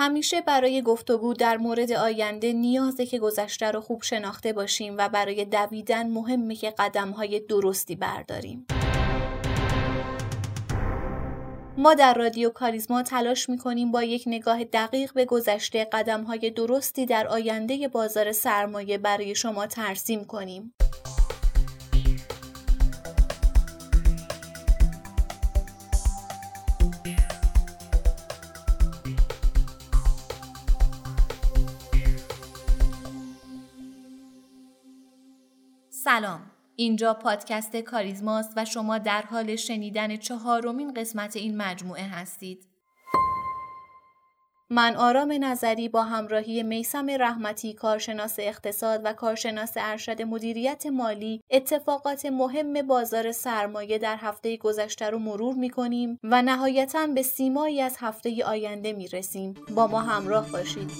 همیشه برای گفتگو در مورد آینده نیازه که گذشته رو خوب شناخته باشیم و برای دویدن مهمه که قدمهای درستی برداریم. ما در رادیو کاریزما تلاش می‌کنیم با یک نگاه دقیق به گذشته قدمهای درستی در آینده بازار سرمایه برای شما ترسیم کنیم. سلام اینجا پادکست کاریزماست و شما در حال شنیدن چهارمین قسمت این مجموعه هستید من آرام نظری با همراهی میسم رحمتی کارشناس اقتصاد و کارشناس ارشد مدیریت مالی اتفاقات مهم بازار سرمایه در هفته گذشته رو مرور می کنیم و نهایتا به سیمایی از هفته آینده می رسیم. با ما همراه باشید.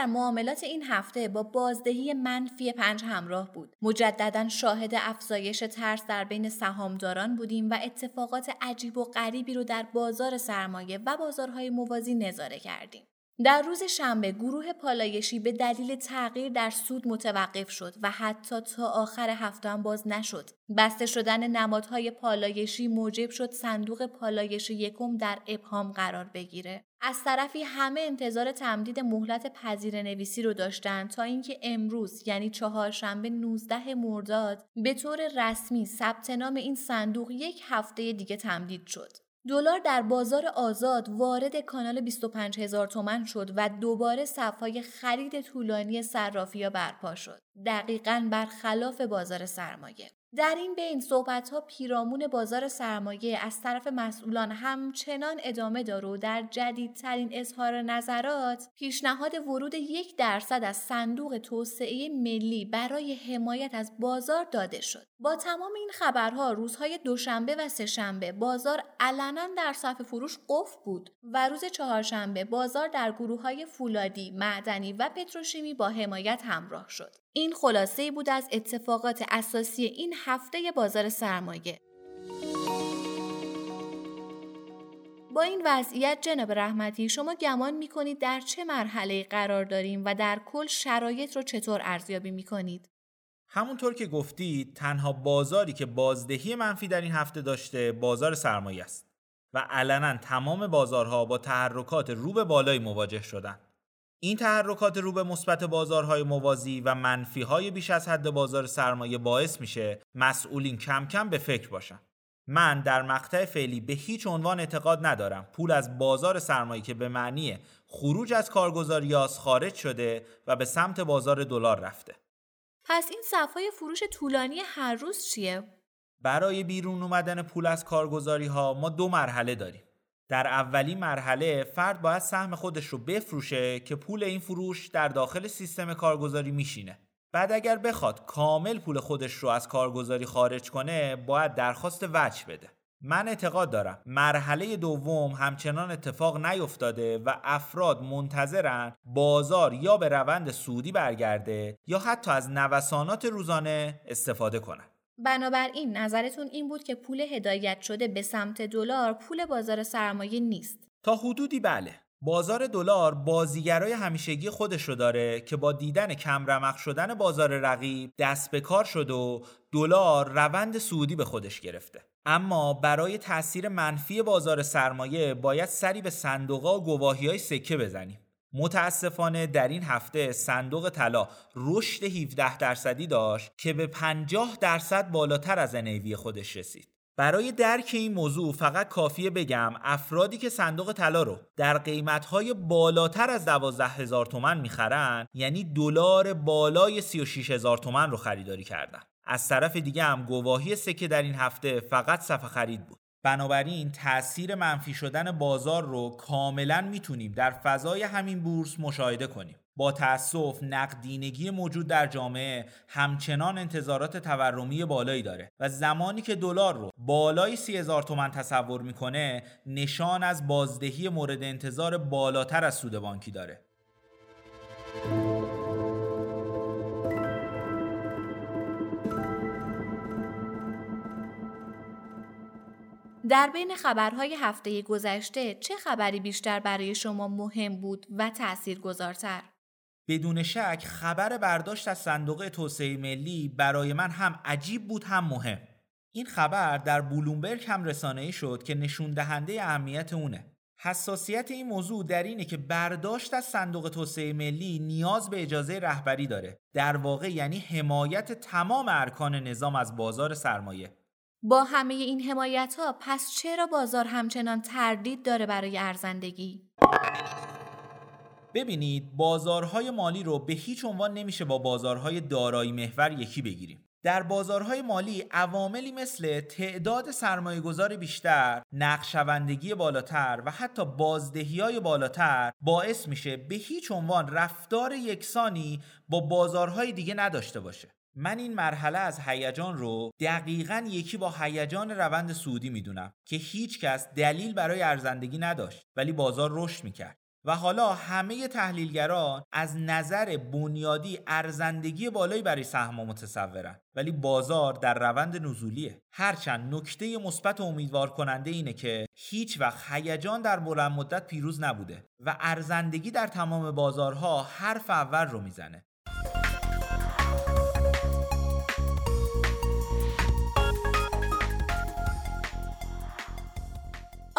در معاملات این هفته با بازدهی منفی پنج همراه بود. مجددا شاهد افزایش ترس در بین سهامداران بودیم و اتفاقات عجیب و غریبی رو در بازار سرمایه و بازارهای موازی نظاره کردیم. در روز شنبه گروه پالایشی به دلیل تغییر در سود متوقف شد و حتی تا آخر هفته هم باز نشد. بسته شدن نمادهای پالایشی موجب شد صندوق پالایش یکم در ابهام قرار بگیره. از طرفی همه انتظار تمدید مهلت پذیر نویسی رو داشتن تا اینکه امروز یعنی چهارشنبه 19 مرداد به طور رسمی ثبت نام این صندوق یک هفته دیگه تمدید شد. دلار در بازار آزاد وارد کانال 25 هزار تومن شد و دوباره صفهای خرید طولانی صرافی برپا شد. دقیقا برخلاف بازار سرمایه. در این بین صحبت ها پیرامون بازار سرمایه از طرف مسئولان همچنان ادامه داره و در جدیدترین اظهار نظرات پیشنهاد ورود یک درصد از صندوق توسعه ملی برای حمایت از بازار داده شد. با تمام این خبرها روزهای دوشنبه و سهشنبه بازار علنا در صف فروش قفل بود و روز چهارشنبه بازار در گروه های فولادی، معدنی و پتروشیمی با حمایت همراه شد. این خلاصه بود از اتفاقات اساسی این هفته بازار سرمایه. با این وضعیت جناب رحمتی شما گمان می کنید در چه مرحله قرار داریم و در کل شرایط رو چطور ارزیابی می کنید؟ همونطور که گفتید تنها بازاری که بازدهی منفی در این هفته داشته بازار سرمایه است و علنا تمام بازارها با تحرکات رو به بالای مواجه شدند. این تحرکات رو به مثبت بازارهای موازی و منفی های بیش از حد بازار سرمایه باعث میشه مسئولین کم کم به فکر باشن. من در مقطع فعلی به هیچ عنوان اعتقاد ندارم پول از بازار سرمایه که به معنی خروج از کارگزاریاس خارج شده و به سمت بازار دلار رفته. پس این صفای فروش طولانی هر روز چیه؟ برای بیرون اومدن پول از کارگزاری ها ما دو مرحله داریم. در اولین مرحله فرد باید سهم خودش رو بفروشه که پول این فروش در داخل سیستم کارگزاری میشینه. بعد اگر بخواد کامل پول خودش رو از کارگزاری خارج کنه باید درخواست وجه بده. من اعتقاد دارم مرحله دوم همچنان اتفاق نیفتاده و افراد منتظرن بازار یا به روند سودی برگرده یا حتی از نوسانات روزانه استفاده کنن. بنابراین نظرتون این بود که پول هدایت شده به سمت دلار پول بازار سرمایه نیست. تا حدودی بله. بازار دلار بازیگرای همیشگی خودش رو داره که با دیدن کم رمق شدن بازار رقیب دست به کار شد و دلار روند سودی به خودش گرفته. اما برای تاثیر منفی بازار سرمایه باید سری به صندوقا و گواهی های سکه بزنیم. متاسفانه در این هفته صندوق طلا رشد 17 درصدی داشت که به 50 درصد بالاتر از NAV خودش رسید. برای درک این موضوع فقط کافیه بگم افرادی که صندوق طلا رو در قیمتهای بالاتر از 12 هزار تومن می‌خرن یعنی دلار بالای 36 هزار تومن رو خریداری کردن از طرف دیگه هم گواهی سکه در این هفته فقط صفحه خرید بود بنابراین تاثیر منفی شدن بازار رو کاملا می‌تونیم در فضای همین بورس مشاهده کنیم. با تأسف نقدینگی موجود در جامعه همچنان انتظارات تورمی بالایی داره و زمانی که دلار رو بالای سی هزار تومن تصور می‌کنه نشان از بازدهی مورد انتظار بالاتر از سود بانکی داره. در بین خبرهای هفته گذشته چه خبری بیشتر برای شما مهم بود و تأثیر گذارتر؟ بدون شک خبر برداشت از صندوق توسعه ملی برای من هم عجیب بود هم مهم. این خبر در بلومبرگ هم رسانه‌ای شد که نشون دهنده اهمیت اونه. حساسیت این موضوع در اینه که برداشت از صندوق توسعه ملی نیاز به اجازه رهبری داره. در واقع یعنی حمایت تمام ارکان نظام از بازار سرمایه. با همه این حمایت ها پس چرا بازار همچنان تردید داره برای ارزندگی؟ ببینید بازارهای مالی رو به هیچ عنوان نمیشه با بازارهای دارایی محور یکی بگیریم. در بازارهای مالی عواملی مثل تعداد سرمایه گذار بیشتر، نقشوندگی بالاتر و حتی بازدهی های بالاتر باعث میشه به هیچ عنوان رفتار یکسانی با بازارهای دیگه نداشته باشه. من این مرحله از هیجان رو دقیقا یکی با هیجان روند سعودی می‌دونم که هیچ کس دلیل برای ارزندگی نداشت ولی بازار رشد می‌کرد. و حالا همه تحلیلگران از نظر بنیادی ارزندگی بالایی برای سهم متصورن ولی بازار در روند نزولیه. هرچند نکته مثبت و امیدوار کننده اینه که هیچ وقت هیجان در بلند مدت پیروز نبوده و ارزندگی در تمام بازارها حرف اول رو می‌زنه.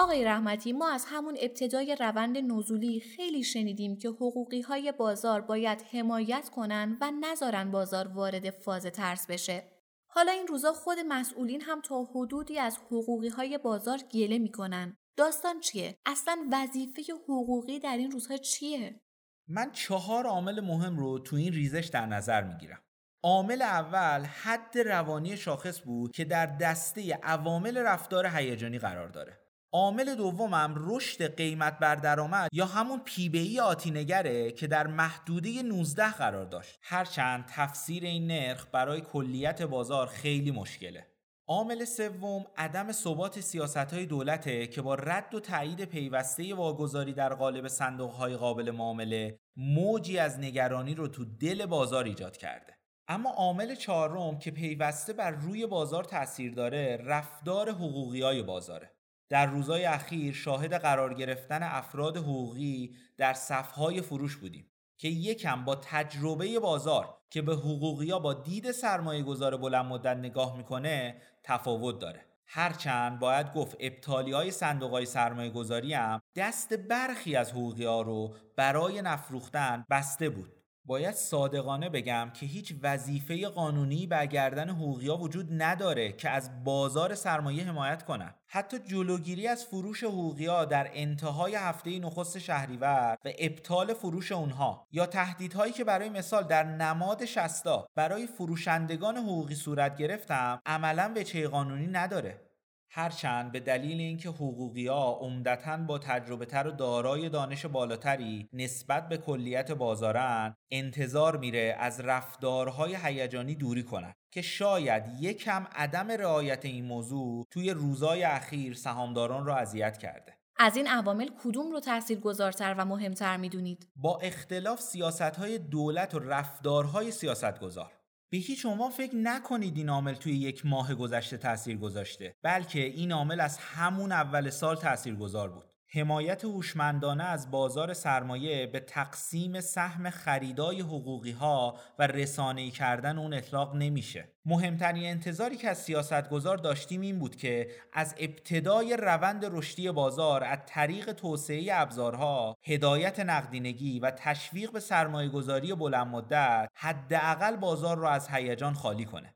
آقای رحمتی ما از همون ابتدای روند نزولی خیلی شنیدیم که حقوقی های بازار باید حمایت کنن و نذارن بازار وارد فاز ترس بشه. حالا این روزا خود مسئولین هم تا حدودی از حقوقی های بازار گله می‌کنن. داستان چیه؟ اصلا وظیفه حقوقی در این روزها چیه؟ من چهار عامل مهم رو تو این ریزش در نظر می‌گیرم. عامل اول حد روانی شاخص بود که در دسته عوامل رفتار هیجانی قرار داره. عامل دومم رشد قیمت بر درآمد یا همون پی بی آتینگره که در محدوده 19 قرار داشت. هرچند تفسیر این نرخ برای کلیت بازار خیلی مشکله. عامل سوم عدم ثبات سیاست های دولته که با رد و تایید پیوسته واگذاری در قالب صندوق های قابل معامله موجی از نگرانی رو تو دل بازار ایجاد کرده. اما عامل چهارم که پیوسته بر روی بازار تاثیر داره رفتار حقوقی های بازاره. در روزهای اخیر شاهد قرار گرفتن افراد حقوقی در صفهای فروش بودیم که یکم با تجربه بازار که به حقوقی با دید سرمایه گذار بلند مدت نگاه می‌کنه تفاوت داره. هرچند باید گفت ابتالی های صندوق های سرمایه گذاری هم دست برخی از حقوقی ها رو برای نفروختن بسته بود. باید صادقانه بگم که هیچ وظیفه قانونی بر گردن حقوقیا وجود نداره که از بازار سرمایه حمایت کنند. حتی جلوگیری از فروش حقوقیا در انتهای هفته نخست شهریور و ابطال فروش اونها یا تهدیدهایی که برای مثال در نماد شستا برای فروشندگان حقوقی صورت گرفتم عملا به چه قانونی نداره هرچند به دلیل اینکه حقوقی ها عمدتا با تجربه تر و دارای دانش بالاتری نسبت به کلیت بازارن انتظار میره از رفتارهای هیجانی دوری کنند که شاید یکم عدم رعایت این موضوع توی روزای اخیر سهامداران را اذیت کرده از این عوامل کدوم رو تأثیر گذارتر و مهمتر می‌دونید؟ با اختلاف سیاست های دولت و رفتارهای سیاست گذار به هیچ عنوان فکر نکنید این عامل توی یک ماه گذشته تاثیر گذاشته بلکه این عامل از همون اول سال تاثیر گذار بود. حمایت هوشمندانه از بازار سرمایه به تقسیم سهم خریدای حقوقی ها و رسانه‌ای کردن اون اطلاق نمیشه. مهمترین انتظاری که از سیاستگزار داشتیم این بود که از ابتدای روند رشدی بازار از طریق توسعه ابزارها، هدایت نقدینگی و تشویق به سرمایه گذاری بلند مدت حداقل بازار را از هیجان خالی کنه.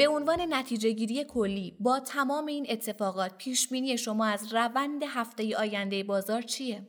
به عنوان نتیجه گیری کلی با تمام این اتفاقات پیشبینی شما از روند هفته آینده بازار چیه؟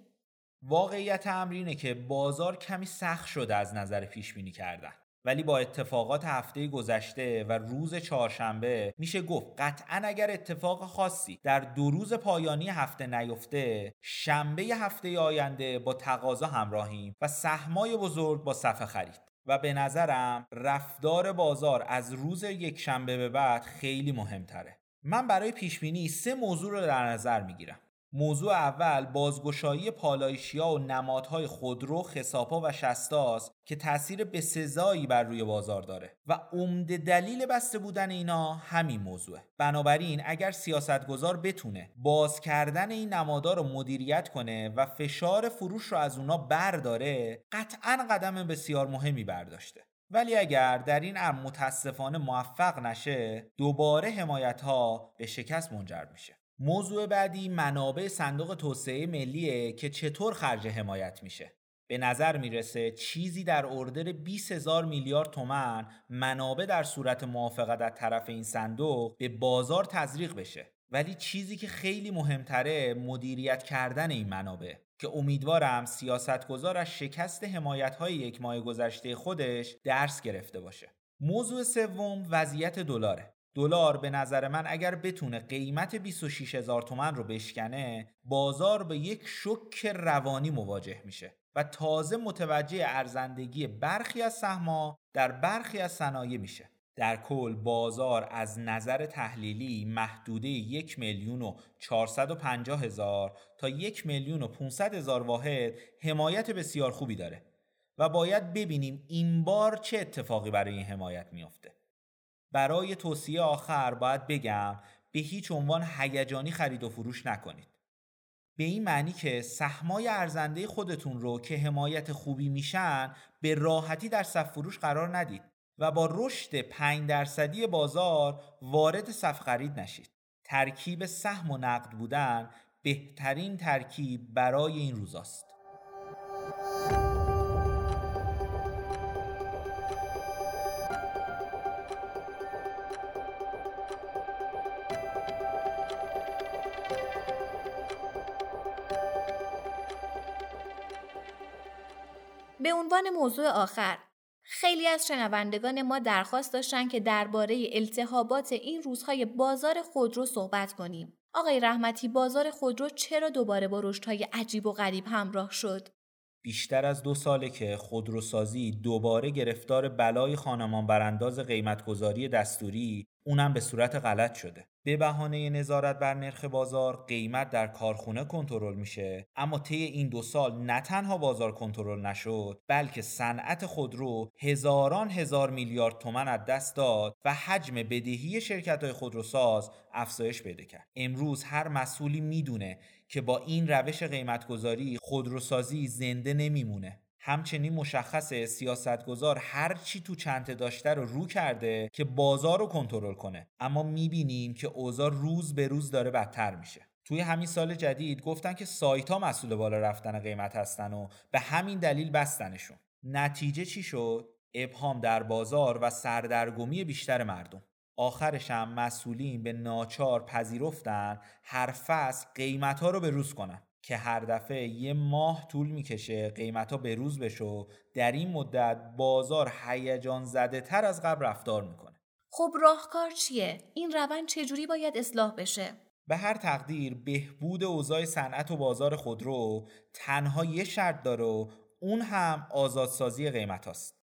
واقعیت امر اینه که بازار کمی سخت شده از نظر پیش بینی کردن ولی با اتفاقات هفته گذشته و روز چهارشنبه میشه گفت قطعا اگر اتفاق خاصی در دو روز پایانی هفته نیفته شنبه هفته آینده با تقاضا همراهیم و سهمای بزرگ با صفحه خرید و به نظرم رفتار بازار از روز یک شنبه به بعد خیلی مهمتره. من برای پیشبینی سه موضوع رو در نظر می‌گیرم. موضوع اول بازگشایی پالایشیا و نمادهای خودرو، خساپا و شستاست که تاثیر بسزایی بر روی بازار داره و عمده دلیل بسته بودن اینا همین موضوعه. بنابراین اگر سیاستگزار بتونه باز کردن این نمادها رو مدیریت کنه و فشار فروش رو از اونا برداره قطعا قدم بسیار مهمی برداشته. ولی اگر در این امر متاسفانه موفق نشه دوباره حمایت ها به شکست منجر میشه. موضوع بعدی منابع صندوق توسعه ملیه که چطور خرج حمایت میشه. به نظر می‌رسه چیزی در اردر 20 هزار میلیارد تومن منابع در صورت موافقت از طرف این صندوق به بازار تزریق بشه. ولی چیزی که خیلی مهمتره مدیریت کردن این منابع که امیدوارم سیاستگزار از شکست حمایت های یک ماه گذشته خودش درس گرفته باشه. موضوع سوم وضعیت دلاره. دلار به نظر من اگر بتونه قیمت 26 هزار تومن رو بشکنه بازار به یک شک روانی مواجه میشه و تازه متوجه ارزندگی برخی از سهما در برخی از صنایع میشه. در کل بازار از نظر تحلیلی محدوده یک میلیون و 450 هزار تا یک میلیون و 500 هزار واحد حمایت بسیار خوبی داره و باید ببینیم این بار چه اتفاقی برای این حمایت میافته. برای توصیه آخر باید بگم به هیچ عنوان هیجانی خرید و فروش نکنید. به این معنی که سهمای ارزنده خودتون رو که حمایت خوبی میشن به راحتی در صف فروش قرار ندید و با رشد 5 درصدی بازار وارد صف خرید نشید. ترکیب سهم و نقد بودن بهترین ترکیب برای این روزاست. عنوان موضوع آخر خیلی از شنوندگان ما درخواست داشتن که درباره التهابات این روزهای بازار خودرو صحبت کنیم. آقای رحمتی بازار خودرو چرا دوباره با رشدهای عجیب و غریب همراه شد؟ بیشتر از دو ساله که خودروسازی دوباره گرفتار بلای خانمان برانداز قیمتگذاری دستوری اونم به صورت غلط شده. به بهانه نظارت بر نرخ بازار قیمت در کارخونه کنترل میشه. اما طی این دو سال نه تنها بازار کنترل نشد بلکه صنعت خودرو هزاران هزار میلیارد تومن از دست داد و حجم بدهی شرکت های خودروساز افزایش پیدا کرد. امروز هر مسئولی می‌دونه که با این روش قیمتگذاری خودروسازی زنده نمیمونه. همچنین مشخصه سیاستگزار هر چی تو چنته داشته رو رو کرده که بازار رو کنترل کنه. اما می‌بینیم که اوضاع روز به روز داره بدتر میشه. توی همین سال جدید گفتن که سایت ها مسئول بالا رفتن قیمت هستن و به همین دلیل بستنشون. نتیجه چی شد؟ ابهام در بازار و سردرگمی بیشتر مردم. آخرش هم مسئولین به ناچار پذیرفتن هر فصل قیمت ها رو به روز کنن. که هر دفعه یه ماه طول می‌کشه قیمت ها به روز بشه در این مدت بازار هیجان زده تر از قبل رفتار می‌کنه خب راهکار چیه؟ این روند چجوری باید اصلاح بشه؟ به هر تقدیر بهبود اوضاع صنعت و بازار خودرو تنها یه شرط داره و اون هم آزادسازی قیمت هاست.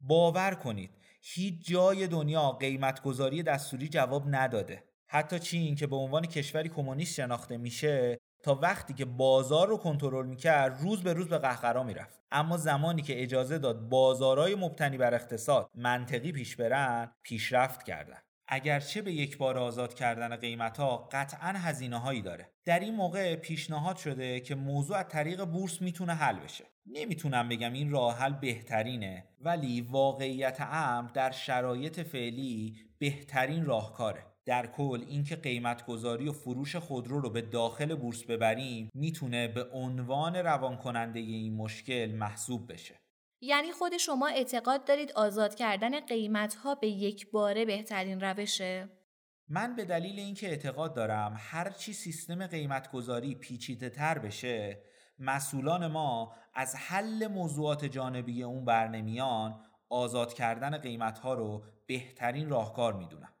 باور کنید هیچ جای دنیا قیمتگذاری دستوری جواب نداده. حتی چین که به عنوان کشوری کمونیست شناخته میشه تا وقتی که بازار رو کنترل می‌کرد روز به روز به قهقرا می‌رفت. اما زمانی که اجازه داد بازارهای مبتنی بر اقتصاد منطقی پیش برن پیشرفت کردن. اگرچه به یک بار آزاد کردن قیمت ها قطعا هزینه هایی داره. در این موقع پیشنهاد شده که موضوع از طریق بورس می‌تونه حل بشه. نمی‌تونم بگم این راه حل بهترینه ولی واقعیت امر در شرایط فعلی بهترین راهکاره. در کل اینکه قیمت گذاری و فروش خودرو رو به داخل بورس ببریم می‌تونه به عنوان روان کننده این مشکل محسوب بشه یعنی خود شما اعتقاد دارید آزاد کردن قیمت ها به یک باره بهترین روشه؟ من به دلیل اینکه اعتقاد دارم هرچی سیستم قیمتگذاری پیچیده تر بشه مسئولان ما از حل موضوعات جانبی اون برنمیان آزاد کردن قیمت ها رو بهترین راهکار می‌دونم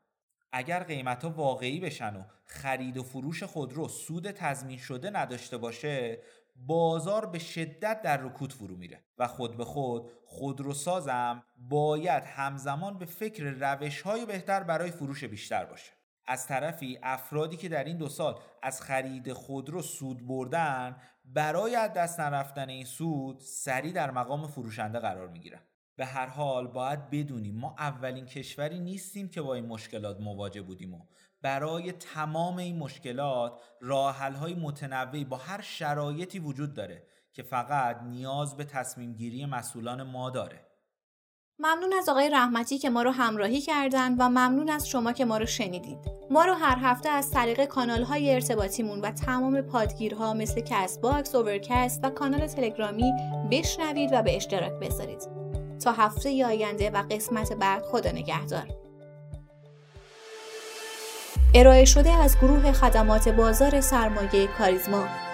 اگر قیمت ها واقعی بشن و خرید و فروش خودرو سود تضمین شده نداشته باشه بازار به شدت در رکود فرو میره. و خود به خود خودروسازم باید همزمان به فکر روش های بهتر برای فروش بیشتر باشه. از طرفی افرادی که در این دو سال از خرید خودرو سود بردن برای از دست نرفتن این سود سریع در مقام فروشنده قرار می‌گیرن. به هر حال باید بدونیم ما اولین کشوری نیستیم که با این مشکلات مواجه بودیم و برای تمام این مشکلات راه های متنوعی با هر شرایطی وجود داره که فقط نیاز به تصمیم گیری مسئولان ما داره ممنون از آقای رحمتی که ما رو همراهی کردن و ممنون از شما که ما رو شنیدید. ما رو هر هفته از طریق کانال های ارتباطیمون و تمام پادگیرها مثل Castbox، Overcast و کانال تلگرامی بشنوید و به اشتراک بذارید. تا هفته آینده و قسمت بعد خدا نگهدار. ارائه شده از گروه خدمات بازار سرمایه کاریزما